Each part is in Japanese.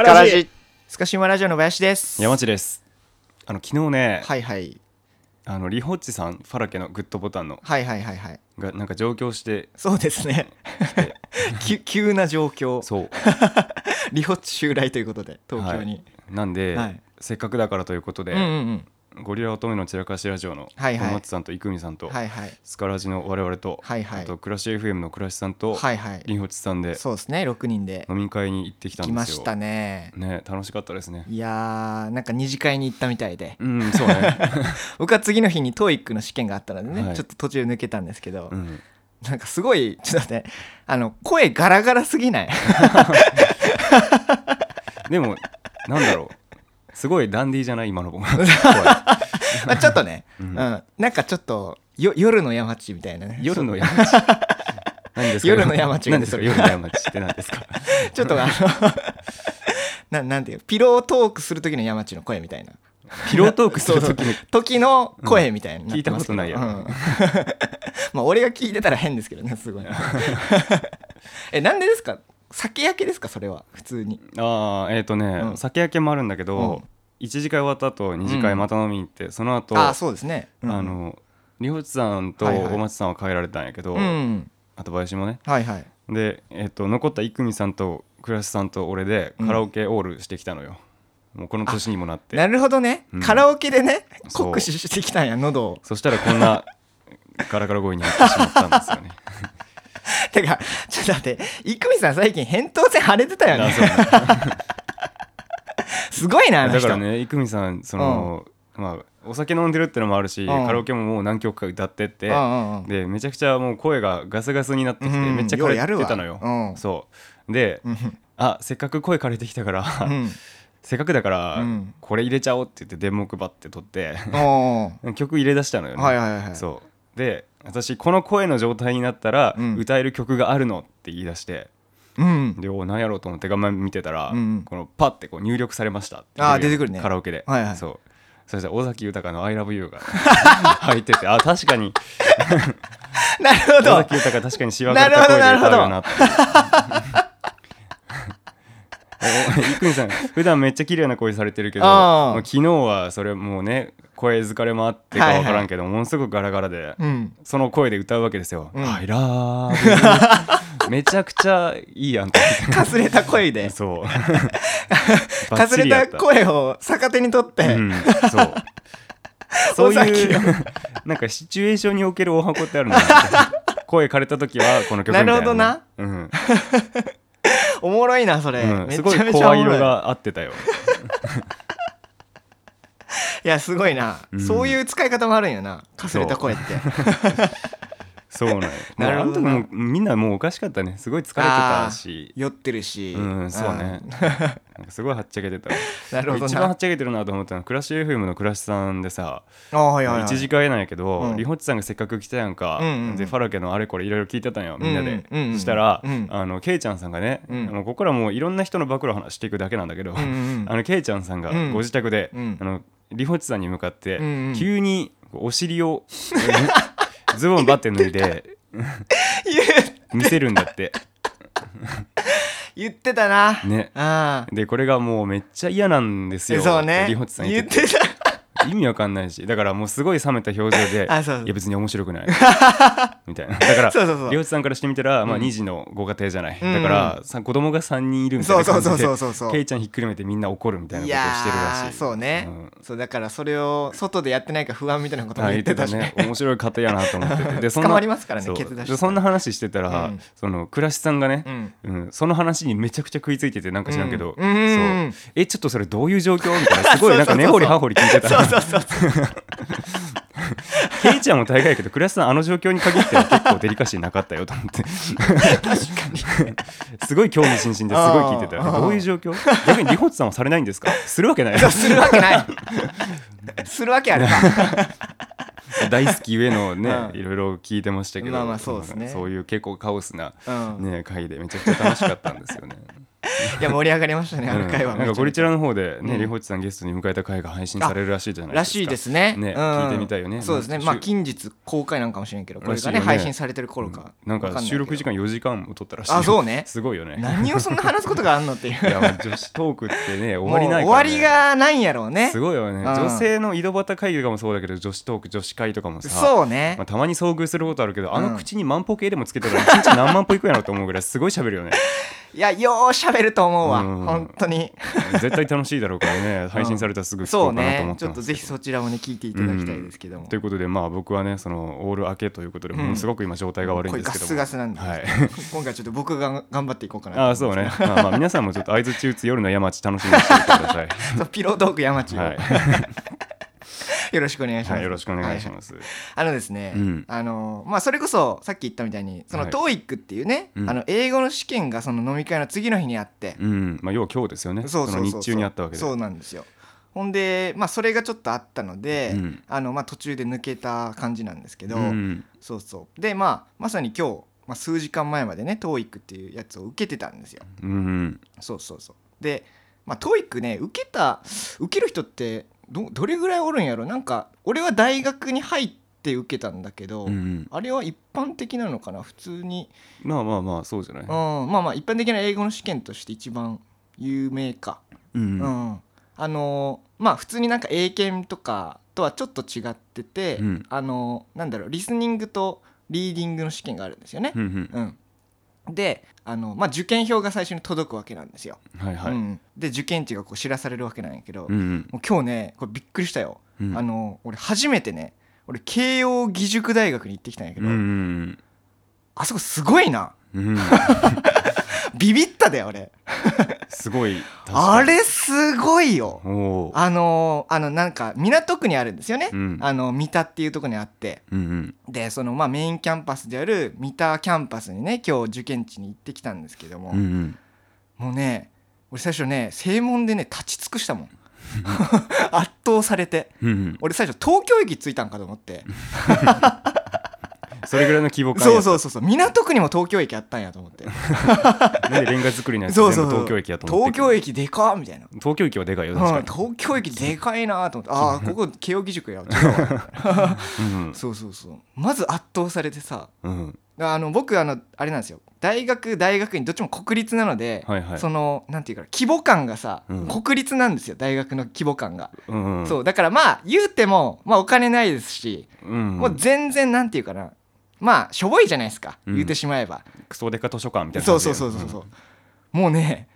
スカラジスカシマラジオの林です。山地です。あの昨日ね、はいはい。あのリホッチさんファラケのグッドボタンのはいはいはいはい。がなんか上京してそうですね。急急な状況。そう。リホッチ襲来ということで東京に、なんで、はい。せっかくだからということで、うんうんうんゴリラ乙女の散らかしラジオの小松さんと生見さんと、はいはい。スカラジの我々と、はいはい。あとクラッシュ FM のクラッシュさんと、はいはい。リホッチさんでそうですね6人で。飲み会に行ってきたん来ですよ。ましたね。ね楽しかったですね。いやーなんか二次会に行ったみたいで。うんそうね、僕は次の日に TOEIC の試験があったのでね、はい。ちょっと途中抜けたんですけど、うん、なんかすごいちょっと待ってあの声ガラガラすぎない？でもなんだろうすごいダンディーじゃない今の僕。声まあちょっとね、ううん。んなんかちょっとよ夜の山地みたいなね。夜の山地何ですか？夜の山地が何ですか？夜の山地って何ですか？ちょっとあの ななんていう？ピロートークする時の山地の声みたいな。ピロートークする時に時の声みたいになってますけど。聞いたことないやうん。まあ俺が聞いてたら変ですけどねすごい。えなんでですか？酒焼けですかそれは？普通に。ああえっ、とね、うん。酒焼けもあるんだけど、うん。一次会終わった後二次会また飲みに行って、その後ああそうですね、うん。あのリホチさんとはいはい。大松さんは帰られたんやけど、うんあと林もね。はいはい。で、えっと残った生見さんと倉橋さんと俺でカラオケオールしてきたのよ、もうこの年にもなって。なるほどね、うん。カラオケでね酷使してきたんや喉を。そしたらこんなガラガラ声になってしまったんですよね てかちょっと待って生見さん最近扁桃腺腫れてたよね。すごいなあの人。だからね生見さんその、まあお酒飲んでるってのもあるし、うん。カラオケももう何曲か歌ってって、うんうんうん。でめちゃくちゃもう声がガスガスになってきて、うんめっちゃ枯れてたのよ、ようやるわ。うん。そう。で、うん。あせっかく声枯れてきたから、うん。せっかくだから、うん。これ入れちゃおうって言って電目バッて取っておー 曲入れ出したのよね、はいはいはい。そう。で私この声の状態になったら、うん。歌える曲があるのって言い出してうん。でお何やろうと思って画面見てたら、うん。このパッてこう入力されましたってあー出てくるね。カラオケで、はいはい。そう。そしたら尾崎豊の「ILOVEYOU」が 入っててあ確かに。なるほ尾ど崎豊確かにしわがれた声で歌うよなって。いくみさん普段めっちゃ綺麗な声されてるけど昨日はそれもうね声疲れもあってか分からんけど、ものすごくガラガラで、うん。その声で歌うわけですよ「うん。I love you」めちゃくちゃいいやんと思 かすれた声で。そう。バ かすれた声を逆手にとって、うん、そう。そう尾いうなんかシチュエーションにおけるお箱ってあるのよ声枯れた時はこの曲みたいな、なるほどな。うん。おもろいなそれ、すごい声色が合ってたよいやすごいな、うん。そういう使い方もあるんやな。かすれた声ってそうなんよ。なるほど。なもうあの時もうみんなもうおかしかったね。すごい疲れてたし。酔ってるし。うんそうね。ん なんかすごいはっちゃけてた。なるほどな。一番はっちゃけてるなと思ったのはクラッシュ FM のクラッシュさんでさあはいはい、はい、一次会なんやけど、うん。リホッチさんがせっかく来たやんか、うんうんうん。でファラケのあれこれいろいろ聞いてたんよみんなで、うんうんうん。そしたら、うん。あのケイちゃんさんがね、ここからもういろんな人の暴露を話していくだけなんだけど、うんうんあのケイちゃんさんがうん。ご自宅で、うん。あのリホッチさんに向かって、うんうん。急にお尻を ズボンバッて脱いで見せるんだって。言ってたな。ね。ああ。でこれがもうめっちゃ嫌なんですよ。そうね。リホッチさん言ってた意味わかんないしだからもうすごい冷めた表情で あそうそう。いや別に面白くない。みたいな。だからそうそうそう。りょうちさんからしてみたら、まあ、うん2児のご家庭じゃない、うん。だからさ子供が3人いるみたいな感じでそうそうそうそう。そうケイちゃんひっくるめてみんな怒るみたいないことをやしてるらしーい。そうね、うん。そうだからそれを外でやってないか不安みたいなこともはい言ってたし。ね。面白い家庭やなと思ってて。で そん捕なまりますからねそう。ケツ出して。でそんな話してたら、うん。その倉石さんがね、うん。うん。その話にめちゃくちゃ食いついててなんか知らんけど、そう。えちょっとそれどういう状況？みたいな。すごいなんか根掘り葉掘り聞いてたそうそうそうケイちゃんも大概やけど倉石さんあの状況に限っては結構デリカシーなかったよと思って。確かに。すごい興味津々です。ごい聞いてたどういう状況？逆にリホッチさんはされないんですか？するわけない。するわけない。するわけあるか 大好きゆえのね、うん。いろいろ聞いてましたけど、まあまあそうですね。そういう結構カオスな、うん。ね、回でめちゃくちゃ楽しかったんですよね。いや盛り上がりましたねあの回はうんなんかゴリチラの方でね、うん。リホッチさんゲストに迎えた回が配信されるらしいじゃないですか。らしいですね。ねうん聞いてみたいよね。そうですね。まあ近日公開なんかもしれんけどこれがねね。配信されてる頃かなんか収録時間4時間も撮ったらしいよ。あそうね。すごいよね。何をそんな話すことがあんのっていう。いやまあ女子トークってね終わりないね、終わりがないんやろうね。すごいよね。うん。女性の井戸端会議とかもそうだけど女子トーク女子会とかもさそうね。まあ、たまに遭遇することあるけど、あうん。の口に万歩計でもつけてたら一日何万歩いくやろと思うぐらいすごい喋るよね。いやよう喋ると思うわ。うん。本当に。絶対楽しいだろうからね。配信されたらすぐ聞こそううかなと思ねってます。ちょっとぜひそちらもね聞いていただきたいですけども。ということでまあ僕はねそのオール明けということでうん。ものすごく今状態が悪いんですけども、これガスガスなんで。はい。今回ちょっと僕が頑張っていこうかなとああそうね、まあ、まあ皆さんもちょっと相づち打つ夜の山地楽しみにしてください。ピロートーク山地を、はい、よろしくお願いします、はい、よろしくお願いしはます、あのですね、うん。あのまあそれこそさっき言ったみたいにそのはい TOEIC っていうね、うん。あの英語の試験がその飲み会の次の日にあって、うん。まあ要は今日ですよね。そうそうそうそう。の日中にあったわけで。そうなんですよ。ほんでまあそれがちょっとあったので、うん。あのまあ途中で抜けた感じなんですけど、うん。そうそう。でまあまさに今日、まあ、数時間前までね TOEIC っていうやつを受けてたんですよ。うん。そうそうそう。でまあ TOEIC ね受けた受ける人ってどどれぐらいおるんやろ？なんか俺は大学に入って受けたんだけど、うんあれは一般的なのかな？普通に、まあまあまあそうじゃない？うん、まあまあ一般的な英語の試験として一番有名か、うん。うん。あのーまあ普通になんか英検とかとはちょっと違ってて、うん。あのーなんだろうリスニングとリーディングの試験があるんですよね。うんうん。うん、であの、まあ、受験票が最初に届くわけなんですよ。はいはい、うん、で受験地がこう知らされるわけなんやけど、うんうん。もう今日ねこれびっくりしたよ。うん。あの俺初めてね俺慶応義塾大学に行ってきたんやけど、うんうんあそこすごいな。うんうん ビビったで俺。すごい。あれすごいよ。あのあのなんか港区にあるんですよね、うん。あの三田っていうところにあって。うんうん。でそのまあメインキャンパスである三田キャンパスにね今日受験地に行ってきたんですけども、うんうん。もうね俺最初ね正門でね立ち尽くしたもん。圧倒されて。うんうん。俺最初東京駅着いたんかと思って それぐらいの規模感そうそううそうそう。港区にも東京駅あったんやと思って。なんでレンガ作りのやつ全部そうそう。そう東京駅やと思って。東京駅でかっみたいな。東京駅はでかいようん確か東京駅でかいなと思って。ああここ慶応義塾や そうそうそう。まず圧倒されてさうん。あの僕あのあれなんですよ。大学大学院どっちも国立なので、はいはい。そのなんていうか規模感がさ、うん。国立なんですよ。大学の規模感が、うんうんそう。だからまあ言うても、まあ、お金ないですし、うん。もう全然なんていうかなまあしょぼいじゃないですか、うん。言うてしまえば。クソデカ図書館みたいなそうそうそうそうそう、もうね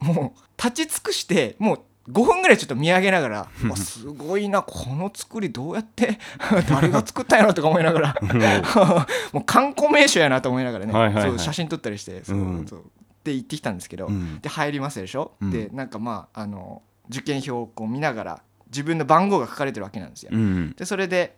もう立ち尽くしてもう5分ぐらいちょっと見上げながら「わすごいなこの作りどうやって誰が作ったんやろ?」とか思いながら。もう観光名所やなと思いながらね、はいはいはい。そう写真撮ったりしてそう、うん。そう。で行ってきたんですけど、うん。で入りますでしょ、うん。でなんかまああの受験票をこう見ながら自分の番号が書かれてるわけなんですよ、うん。でそれで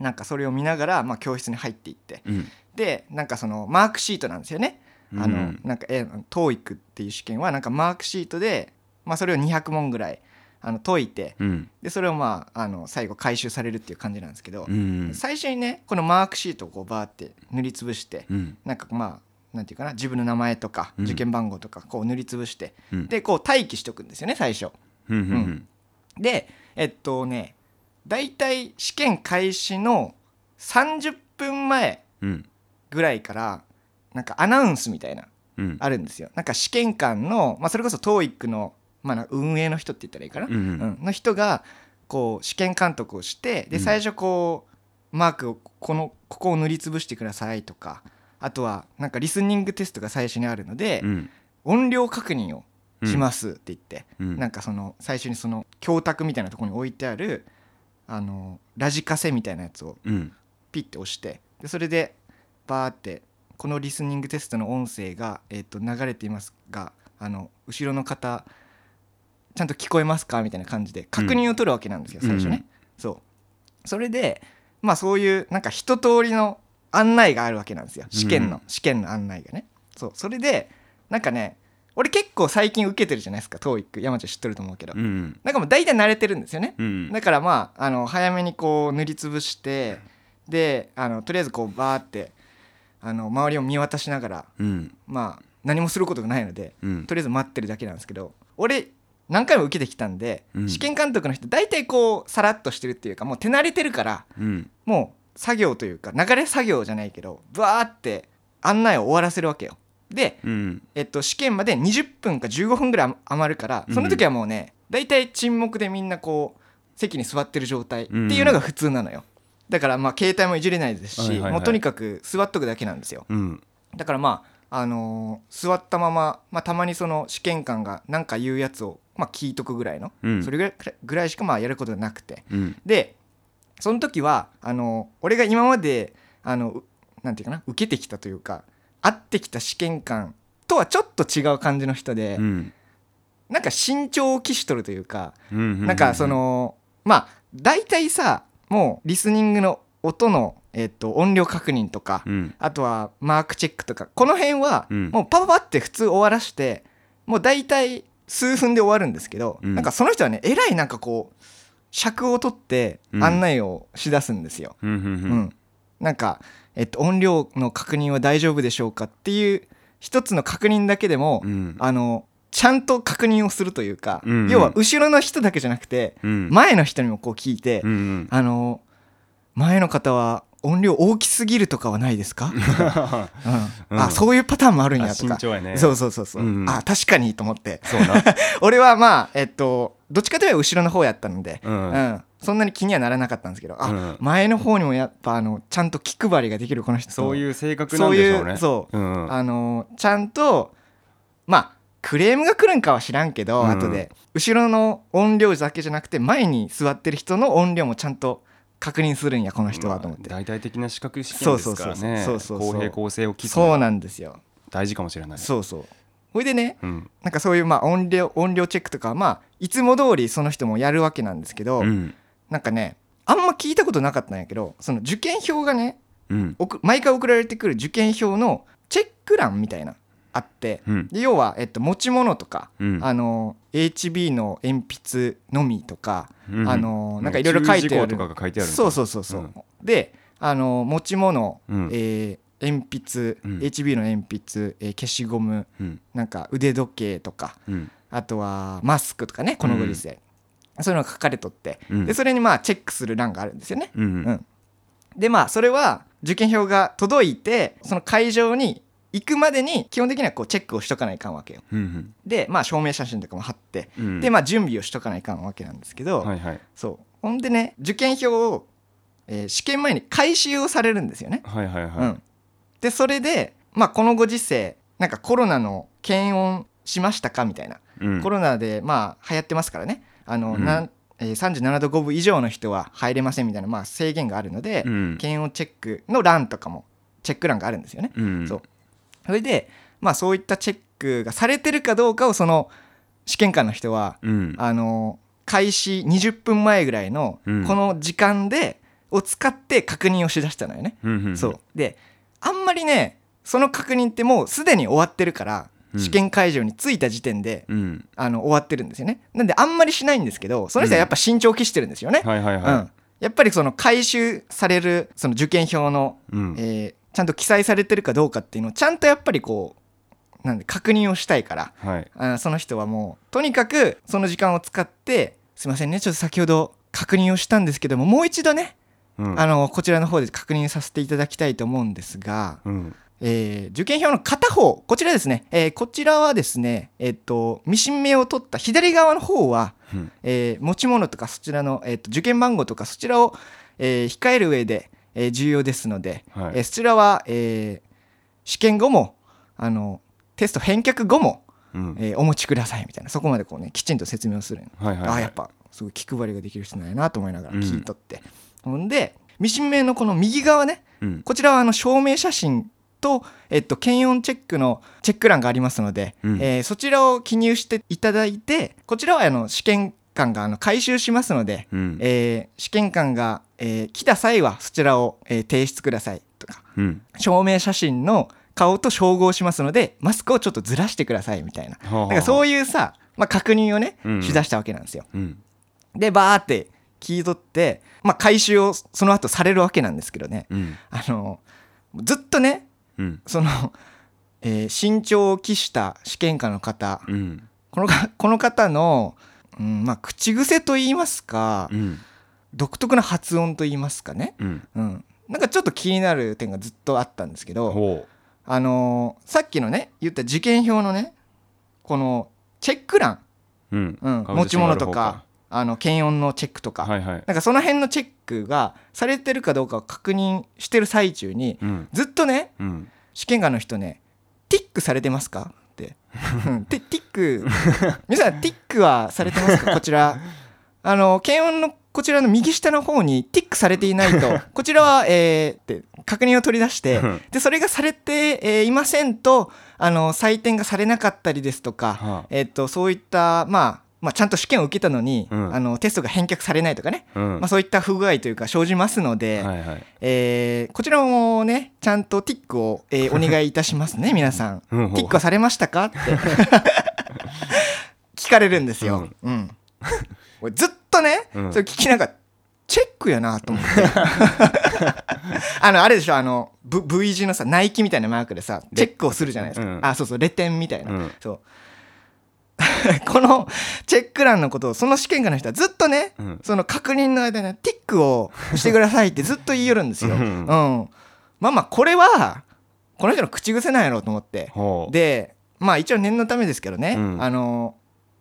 なんかそれを見ながら、まあ、教室に入っていって。うん。でなんかそのマークシートなんですよね。あの、うんなんかえ TOEIC っていう試験はなんかマークシートで、まあ、それを200問ぐらいあの解いて。うん。でそれをまああの最後回収されるっていう感じなんですけど、うん最初にねこのマークシートをこうバーって塗りつぶして、うん。なんかまあなんていうかな自分の名前とかうん。受験番号とかこう塗りつぶして、うん。でこう待機しておくんですよね最初。うん。うん。でえっとね大体試験開始の30分前うん。ぐらいからなんかアナウンスみたいなうん。あるんですよ。なんか試験官の、まあ、それこそ TOEIC の、まあな、運営の人って言ったらいいかな、うんうん。うん。の人がこう試験監督をしてでうん。最初こうマークをこのここを塗りつぶしてくださいとかあとはなんかリスニングテストが最初にあるので、うん。音量確認をしますって言って、うん。なんかその最初にその教託みたいなところに置いてあるあのラジカセみたいなやつをうん。ピッて押してでそれでバーってこのリスニングテストの音声が、えー、と流れていますがあの後ろの方ちゃんと聞こえますか？みたいな感じで確認を取るわけなんですよ、うん。最初ね。うん。そう。それでまあそういうなんか一通りの案内があるわけなんですよ。試験の、うん試験の案内がね。そう。それでなんかね俺結構最近受けてるじゃないですか TOEIC 山ちゃん知ってると思うけど、うんなんかもう大体慣れてるんですよね。うんだからまああの早めにこう塗りつぶしてであのとりあえずこうバーってあの周りを見渡しながらうん。まあ何もすることがないのでうん。とりあえず待ってるだけなんですけど俺何回も受けてきたんで、うん。試験監督の人大体こうさらっとしてるっていうかもう手慣れてるからうん。もう作業というか流れ作業じゃないけどバーって案内を終わらせるわけよで、うん。えっと、試験まで20分か15分ぐらい余るからその時はもうね大体沈黙でみんなこう席に座ってる状態っていうのが普通なのよ。だからまあ携帯もいじれないですし、もうとにかく座っとくだけなんですよ。うん。だからまああのー座ったまま、まあ、たまにその試験官が何か言うやつを、まあ、聞いとくぐらいの、うん。それぐらいぐらいしかまあやることがなくて。うん。でその時はあの俺が今まであのうなんていうかな受けてきたというか会ってきた試験官とはちょっと違う感じの人で、うん。なんか慎重を期しとるというか、うんなんかそのまあ大体さもうリスニングの音の、えっと音量確認とか、うん。あとはマークチェックとかこの辺はうん。もうパパパって普通終わらしてもう大体数分で終わるんですけど、うん。なんかその人はねえらいなんかこう尺を取ってうん。案内をしだすんですよ。うんうんううんん。なんか、えっと、音量の確認は大丈夫でしょうかっていう一つの確認だけでも、うん。あのちゃんと確認をするというか、うんうん。要は後ろの人だけじゃなくてうん。前の人にもこう聞いて、うんうん。あの前の方は音量大きすぎるとかはないですか、うん。うん。あそういうパターンもあるんあやとか、ね。そうそうそうそう、うんうん。あ確かにと思って。そうな。俺はまあえっとどっちかといえば後ろの方やったので、ううんんそんなに気にはならなかったんですけどあ、うん。前の方にもやっぱあのちゃんと気配りができるこの人そういうう性格なんでしょうね。そうあのちゃんとまあクレームが来るんかは知らんけど、うん。後で後ろの音量だけじゃなくて前に座ってる人の音量もちゃんと確認するんやこの人はと思って、まあ大々的な資格試験ですからね。そうそうそうそうそう公平公正を期すそうなんですよ。大事かもしれないそうそう。ほいでねうん。なんかそういうまあ音量音量チェックとかはまあいつも通りその人もやるわけなんですけど、うんなんかねあんま聞いたことなかったんやけどその受験票がねうん。送毎回送られてくる受験票のチェック欄みたいなあってうん。で要は、えっと、持ち物とか、うん。あの HB の鉛筆のみとか、うんあのなんかいろいろ書いてある。注意事項とかが書いてあるのかそうそうそうそう、であの持ち物、うん。えー鉛筆、うん。HB の鉛筆、えー消しゴムうん。なんか腕時計とかうん。あとはマスクとかねこのご時世、そういうのが書かれとって、うん。でそれにまあチェックする欄があるんですよね。うん。うん。でまあそれは受験票が届いてその会場に行くまでに基本的にはこうチェックをしとかないかんわけよ。うんでまあ証明写真とかも貼って、うん。でまあ準備をしとかないかんわけなんですけど、はいはい。そう。ほんでね受験票を、えー試験前に回収をされるんですよね。はいはいはい。うん、でそれでまあこのご時世なんかコロナの検温しましたかみたいな、うん。コロナでまあ流行ってますからねあの、うん。えー37度5分以上の人は入れませんみたいな、まあ、制限があるので、うん。検温チェックの欄とかもチェック欄があるんですよね。うん。そう。それでまあそういったチェックがされてるかどうかをその試験官の人はうん。あの開始20分前ぐらいのうん。この時間でを使って確認をしだしたのよね。そう。であんまりねその確認ってもうすでに終わってるから、うん試験会場に着いた時点でうん。あの終わってるんですよね。なんであんまりしないんですけどその人はやっぱ慎重を期してるんですよね。はいはいうん。はやっぱりその回収されるその受験票の、いうん。えーちゃんと記載されてるかどうかっていうのをちゃんとやっぱりこうなんで確認をしたいからはい。あその人はもうとにかくその時間を使ってすいませんねちょっと先ほど確認をしたんですけどももう一度ね、うん。あのこちらの方で確認させていただきたいと思うんですが、うんえー受験票の片方こちらですね、えーこちらはですねえっ、とミシン目を取った左側の方は、うん。えー持ち物とかそちらの、えーと受験番号とかそちらを、えー控える上で、えー重要ですので、はい。えーそちらは、えー試験後もあのテスト返却後も、うん。えーお持ちくださいみたいなそこまでこうねきちんと説明をする、はいはいはい。あやっぱすごい気配りができる人なんやなと思いながら聞いとって、ほんでミシン目のこの右側ねうん。こちらはあの証明写真と、えっと、検温チェックのチェック欄がありますので、うん。えーそちらを記入していただいてこちらはあの試験官があの回収しますので、うん。えー試験官が、えー来た際はそちらを、えー提出くださいとかうん。証明写真の顔と照合しますのでマスクをちょっとずらしてくださいみたいな。なんかそういうさ、まあ、確認をね、うん。しだしたわけなんですよ。うん。でバーって聞い取って、まあ、回収をその後されるわけなんですけどね。うん。あのずっとねうん。その、えー身長を期した試験官の方。うん。このかこの方の、うんまあ、口癖と言いますかうん。独特な発音と言いますかね、うん。うん、なんかちょっと気になる点がずっとあったんですけどほあのーさっきのね言った受験票のねこのチェック欄、ううん。うん、持ち物とかあの検温のチェックとか、はいはい。なんかその辺のチェックがされてるかどうかを確認してる最中にうん。ずっとねうん。試験官の人ね「ティックされてますか?」って。うん。テティック皆さんティックはされてますか？こちら。あの検温のこちらの右下の方にティックされていないと。こちらはえー、って確認を取り出してうん。でそれがされて、えーいませんとあの採点がされなかったりですとか、はあ。えっとそういった、まあ、まあちゃんと試験を受けたのに、うん。あのテストが返却されないとかね、うん。まあ、そういった不具合というか生じますので、はいはい。えーこちらもねちゃんとティックを、えーお願いいたしますね皆さん。うん。ティックはされましたか？って。聞かれるんですよ。うん。俺ずっとね、うん。それ聞きながらチェックやなと思って。あのあれでしょあの、v、V 字のさナイキみたいなマークでさチェックをするじゃないですか、うん。あそうそうレテンみたいな、うん。そう このチェック欄のことをその試験官の人はずっとね、うん。その確認の間にティックをしてくださいってずっと言いよるんですよ。ううん。ん、まあまあこれはこの人の口癖なんやろうと思って。でまあ一応念のためですけどね、うん。あの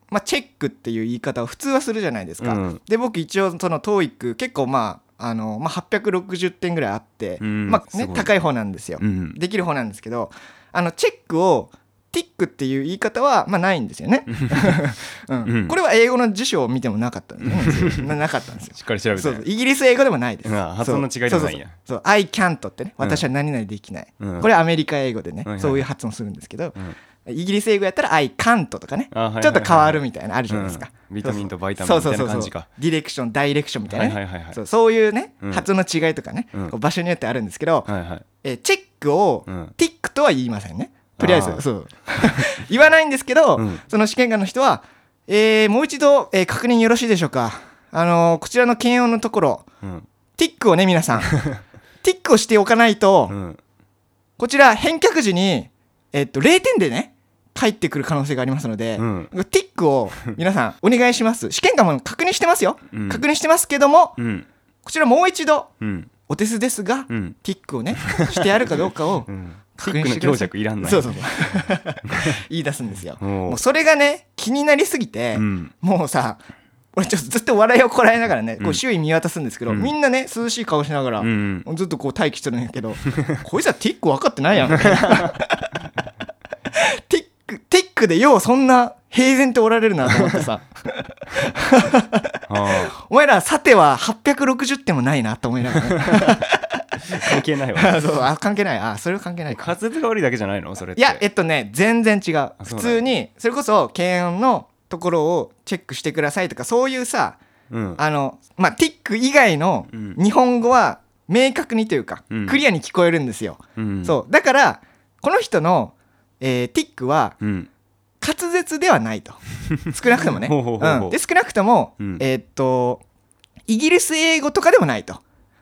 まあ、チェックっていう言い方を普通はするじゃないですか。うん。で僕一応その TOEIC 結構まああの、まあ、860点ぐらいあって、うん。まあね、高い方なんですよ。うん。できる方なんですけどあのチェックをティックっていう言い方は、まあ、ないんですよね、うん。うん。これは英語の辞書を見てもなかった。んですよななかったんですよ。しっかり調べて。イギリス英語でもないです、うんあ発音の違いでもないんや。そうそうそう。I can't ってね。うん。私は何々できない、うん。これはアメリカ英語でね、はいはいそういう発音するんですけど、うん。イギリス英語やったら I can't とかね、あはいはいはいちょっと変わるみたいなのあるじゃないですか、うん。ビタミンとバイタミンみたいな感じか。ディレクションダイレクションみたいなね、はいはいはいはい。そうそういうね、うん。発音の違いとかね、うん。場所によってあるんですけど、はいはい。えーチェックをうん。ティックとは言いませんねとりあえずそう。言わないんですけど、うん。その試験官の人は、えーもう一度、えー確認よろしいでしょうか？あのーこちらの検温のところ。うん。ティックをね皆さん。ティックをしておかないと、うん。こちら返却時に、えっと0点でね返ってくる可能性がありますので、うん。ティックを皆さん お願いします。試験官も確認してますよ、うん。確認してますけどもうん。こちらもう一度うん。お手数ですが、うん。ティックをねしてやるかどうかをうんテ確ィックの強弱いらんないそうそうそう。言い出すんですよ。もうそれがね気になりすぎて、うん。もうさ俺ちょっとずっと笑いをこらえながらね、こううん周囲見渡すんですけど、うん。みんなね涼しい顔しながら、うんずっとこう待機してるんやけど こいつはティック分かってないやん。ティックティックでようそんな平然とおられるなと思ってさ。あお前らさては860点もないなと思いながらね。あ 関係ないわ。あそう。あ関係ない。あそれは関係ないか。滑舌が悪いだけじゃないの？それって。いやえっとね全然違う。普通にそれこそ検温のところをチェックしてくださいとかそういうさうん。あのまあティック以外のうん。日本語は明確にというか、うん。クリアに聞こえるんですよ、うん。そう。だからこの人の、えーティックはうん。滑舌ではないと。少なくともね。ほうん。で少なくとも、うん。えーっとイギリス英語とかでもないと。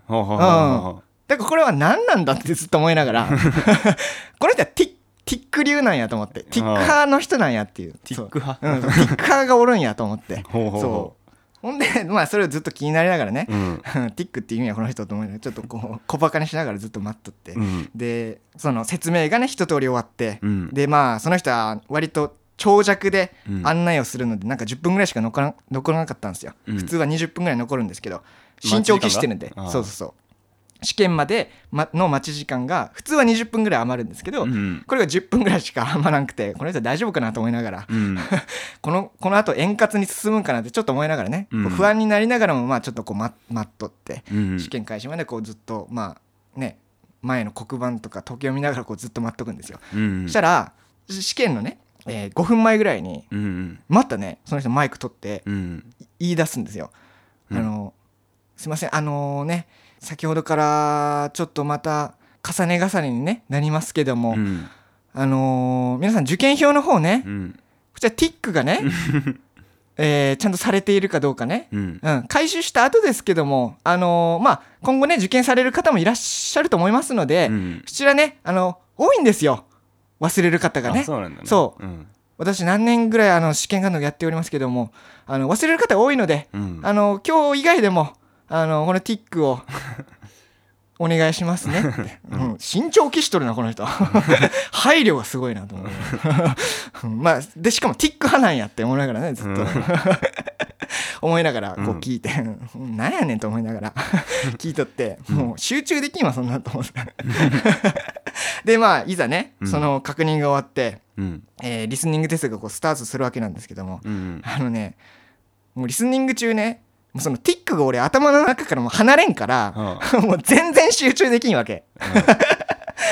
ほうほうほうほだからこれは何なんだってずっと思いながら この人はティッティック流なんやと思ってティック派の人なんやっていう。ティック派そう。うん、ティック派がおるんやと思って。そう。ほんでまあそれをずっと気になりながらね、ううん。ティックって意味はこの人と思いながらちょっとこう小バカにしながらずっと待っとって、うん。でその説明がね一通り終わって、うん。でまあその人は割と長尺でうん。案内をするのでなんか10分ぐらいしか残ら残らなかったんですよ、うん。普通は20分ぐらい残るんですけど慎重期してるんで。そうそうそう試験までまの待ち時間が普通は20分ぐらい余るんですけど、うんこれが10分ぐらいしか余らなくてこの人大丈夫かなと思いながら、うん。このこの後円滑に進むんかなってちょっと思いながらね、うん。不安になりながらもまあちょっとこう待待っとって、うん試験開始までこうずっとまあね前の黒板とか時計を見ながらこうずっと待っとくんですよ、うんそしたら試験のね、えー5分前ぐらいにうんまたねその人マイク取ってうん言い出すんですよ、うんあのすいませんあのね先ほどからちょっとまた重ね重ねにねなりますけども、うん。あのー皆さん受験票の方ね、うん。こちらティックがね、えーちゃんとされているかどうかね、うん。うん、回収した後ですけども、あのーまあ、今後ね受験される方もいらっしゃると思いますので、うん。こちらねあの多いんですよ。忘れる方がね。あそうね。そう。うん。私何年ぐらいあの試験監督やっておりますけどもあの忘れる方が多いので、うん。あの今日以外でもあのこのティックをお願いしますねって、うん、身長期しとるなこの人。配慮がすごいなと思う。うん。まあでしかもティック派なんやって思いながらねずっと、うん。思いながらこう聞いて、うん、なんやねんと思いながら 聞いとって。もう集中できんわそんなと思って。でまあいざねうん。その確認が終わって、うん。えーリスニングテストがこうスタートするわけなんですけども、うん。あのねもうリスニング中ねもうその tick が俺頭の中からもう離れんから、あもう全然集中できんわけ。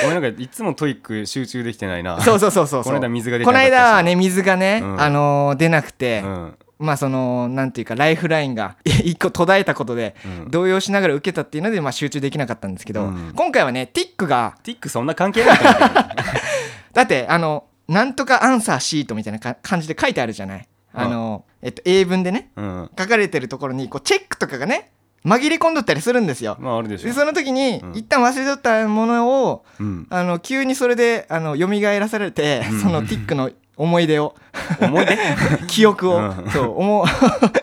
お前なんかいつも TOEIC 集中できてないな。そうそうそうそうこの間水が出てこのなかったし間はね水がね、うん。あのー出なくて、うん。まあそのなんていうかライフラインが 一個途絶えたことでうん。動揺しながら受けたっていうのでまあ集中できなかったんですけど、うん。今回はね tick が tick そんな関係ない だってあのなんとかアンサーシートみたいなか感じで書いてあるじゃない。あの、えっと、英文でねうん。書かれてるところにこうチェックとかがね紛れ込んどったりするんですよ。まああるでしょでその時に、うん。一旦忘れとったものをうん。あの急にそれであの蘇らされて、うん。そのティックの思い出を。思い出？記憶を、うん。そう思う。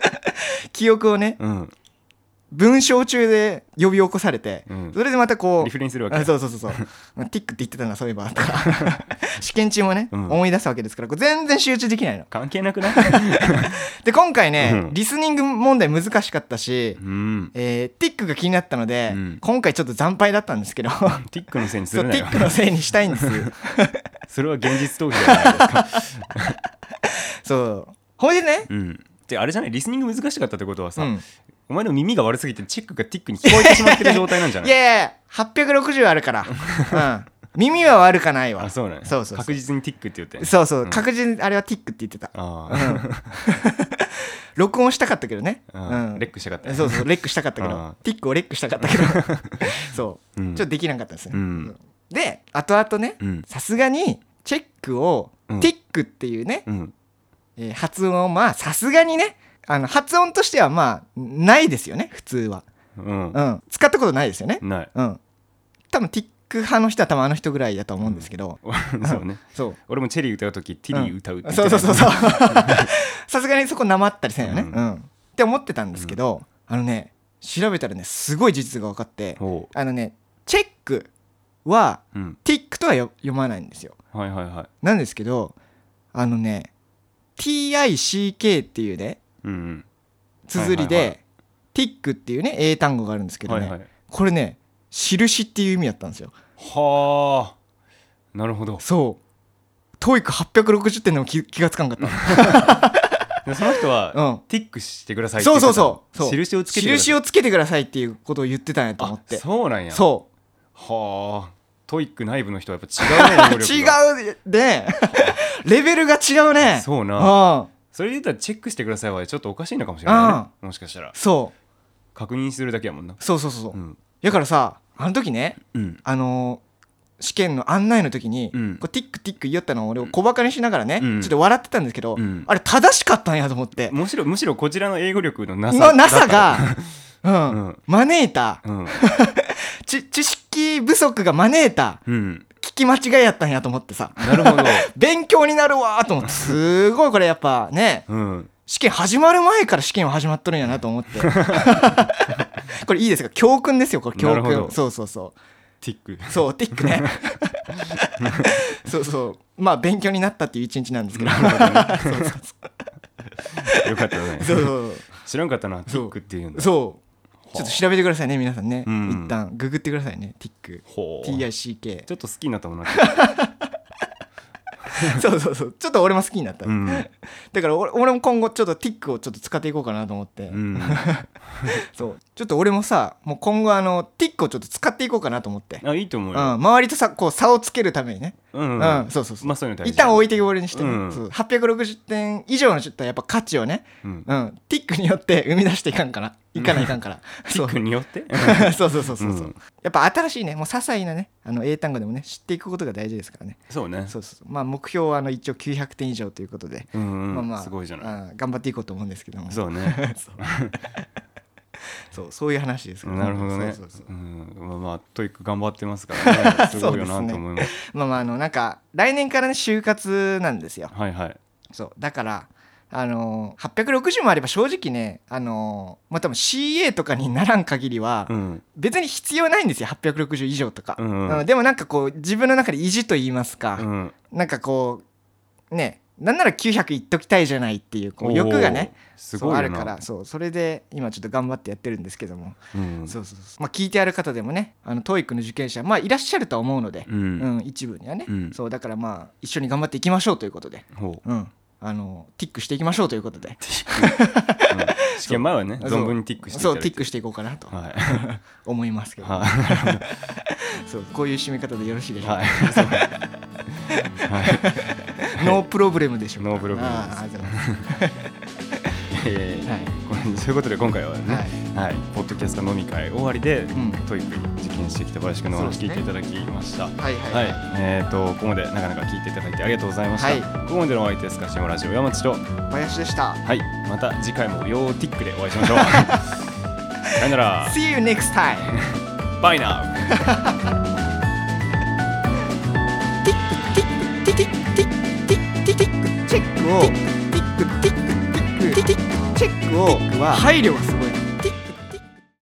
記憶をね。うん文章中で呼び起こされて、うん。それでまたこうリフレインするわけ。あそうそうそうそう。ティックって言ってたなそういえば。と か試験中もね、うん。思い出すわけですから全然集中できないの。関係なくない？で今回ね、うん。リスニング問題難しかったし、うん。えーティックが気になったので、うん。今回ちょっと惨敗だったんですけど。ティックのせいにするなよ。ティックのせいにしたいんです。それは現実逃避じゃないですか。そう。ほいでね、うん。であれじゃない？リスニング難しかったってことはさ、うんお前の耳が悪すぎてチェックがティックに聞こえてしまってる状態なんじゃない？いやいや860あるから、うん、耳は悪かないわ。あそうなんや。そうそうそう。確実にティックって言ってんそうそう、ん。確実にあれはティックって言ってた。あ 録音したかったけどね、あ、うん。レックしたかったそうそう。レックしたかったけあどティックをレックしたかったけど。そう、うん。ちょっとできなかったですね、うん。で後々ねうん。さすがにチェックを、うんティックっていうね、うん。えー発音をまあさすがにねあの発音としてはまあないですよね普通は、うん。うん、使ったことないですよね。ない。うん。多分ティック派の人は多分あの人ぐらいだと思うんですけど、そうね。そう。俺もチェリー歌う時ティリー歌うって言ってそうたそうそうそう。さすがにそこなまったりせんよね、ううん。んって思ってたんですけど、あのね調べたらねすごい事実が分かってほあのねチェックはううん。ティックとはよ読まないんですよ。はいはいはい。なんですけどあのね TICK っていうね綴りで、 tick っていうね英単語があるんですけどね、はいはい。これね印っていう意味だったんですよ。はあ。なるほど。そう。 TOEIC 860点でも気気がつかんかった。でその人は、うん。 tick してくださいってそうそうそう。そう。印をつけてください。印をつけてくださいっていうことを言ってたんやと思っあてそうなんや。そう。はあ。 TOEIC 内部の人はやっぱ違うね 違うね レベルが違うね。そうな。うんそれで言ったらチェックしてくださいはちょっとおかしいのかもしれないね。もしかしたら。そ確認するだけやもんな。うそうそうそう。そう、うんだからさあの時ねうん。あのー試験の案内の時に、うん。こうティックティック言いよったのを俺を小バカにしながらね、うん。ちょっと笑ってたんですけど、うん。あれ正しかったんやと思って、むしろむしろこちらの英語力のなさのなさが、うん。うん。招いた。うん。ち知識不足が招いた。うん聞き間違いやったんやと思ってさ。なるほど。勉強になるわーと思って。すごいこれやっぱね。うん。試験始まる前から試験は始まっとるんやなと思って。これいいですか？教訓ですよこれ。教訓。そうそうそう。ティック。そうティックね。そうそう。まあ勉強になったっていう一日なんですけど。そうよかったね。そうそう。知らんかったなティックっていうんだそうちょっと調べてくださいね皆さんね、うん。一旦ググってくださいねティック。ほう。TICK ちょっと好きになったもんな そうそうそう。ちょっと俺も好きになった、うん。だから俺俺も今後ちょっとティックをちょっと使っていこうかなと思って、うん。そう。ちょっと俺もさもう今後あのティックをちょっと使っていこうかなと思って、あいいと思ううん、よ周りとさこう差をつけるためにねうんうん、そうそうそう、まあそういう一旦置いてけぼりにしてね、うん。そう。860点以上のちょっとやっぱ価値をね、うん。うん、ティックによって生み出していかんから。いかないかんから、ティックによって？そう。そうそうそうそう、う。ん。やっぱ新しいねもう些細なねあの英単語でもね知っていくことが大事ですからね。そうね。そうそうそう。まあ目標はあの一応900点以上ということで、うんうん。まあまあすごいじゃない。あ頑張っていこうと思うんですけども。そうね。そうそうそういう話ですけなるほどね。まあまあ TOEIC 頑張ってますから ね。すごいよなと思います。まあまああのなんか来年からね就活なんですよ。はいはい。そう。だからあのー860もあれば正直ねあのーまあ多分 CA とかにならん限りはうん。別に必要ないんですよ。860以上とか、うんうんうん。でもなんかこう自分の中で意地と言いますか、うん。なんかこうねなんなら900いっときたいじゃないっていうこう欲がねすごいあるからそうそれで今ちょっと頑張ってやってるんですけども、うん。そうそうそう。まあ聞いてある方でもねあの TOEIC の受験者まあいらっしゃるとは思うので、ううんん一部にはね、うん。そうだからまあ一緒に頑張っていきましょうということで、ほう。うん、あのティックしていきましょうということで。うん。試験前はね存分にティックしてそうティックしていこうかなとはい。思いますけど、は そうこういう締め方でよろしいでしょうか、はい no problem でしょうか。 No problem。です そういうことで今回はね、はい。ポッドキャスト飲み会終わりで、ん TOEIC に受験してきた林くんのお話聞いていただきました。はいはい、はい、えー、とここまでなかなか聞いていただいてありがとうございました。はい。ここまでのお相手ですかしもラジオ山地と、林でした。はい、また次回もヨーティックでお会いしましょう。さよなら、See you next time byeクチェックをティックティックティックティックチェックを配慮はする